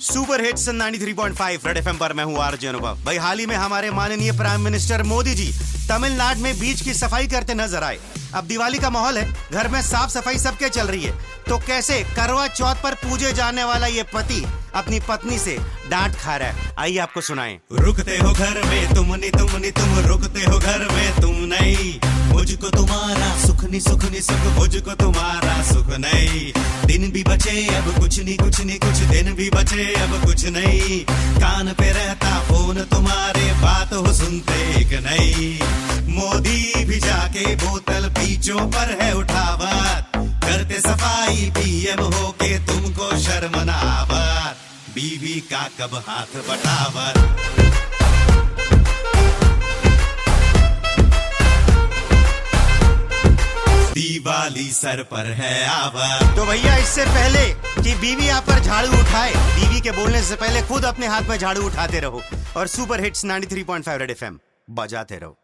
Super hits 93.5 red FM पर मैं हूँ आरजे अनुभव। भाई, हाल ही में हमारे माननीय प्राइम मिनिस्टर मोदी जी तमिलनाडु में बीच की सफ़ाई करते नज़र आए। अब दिवाली का माहौल है, घर में साफ़ सफ़ाई सबके चल रही है। तो कैसे करवा चौथ पर पूजे जाने वाला ये पति अपनी पत्नी से डांट खा रहा है? आइए आपको सुनाएँ। रुकते हो घर में, तुम नहीं तुम नहीं, तुम रुकते हो घर में तुम मुझको तुम्हारा सुख नहीं सुख नहीं, सुख मुझको तुम्हारा सुख नहीं। दिन भी बचे, अब कुछ नहीं कुछ नहीं, कुछ दिन भी बचे, अब कुछ नहीं। कान पे रहता फ़ोन, तुम्हारे बात हो सुनते एक नहीं। मोदी भी जाके बोतल पीछों पर है उठावत करते सफ़ाई पीएम हो के तुमको शर्मनावर। बीवी का कब हाथ बटावत दिवाली सर पर है आवा। तो भैया, इससे पहले कि बीवी आप पर झाड़ू उठाए, बीवी के बोलने से पहले खुद अपने हाथ में झाड़ू उठाते रहो और सुपर हिट्स 93.5 रेड एफएम बजाते रहो।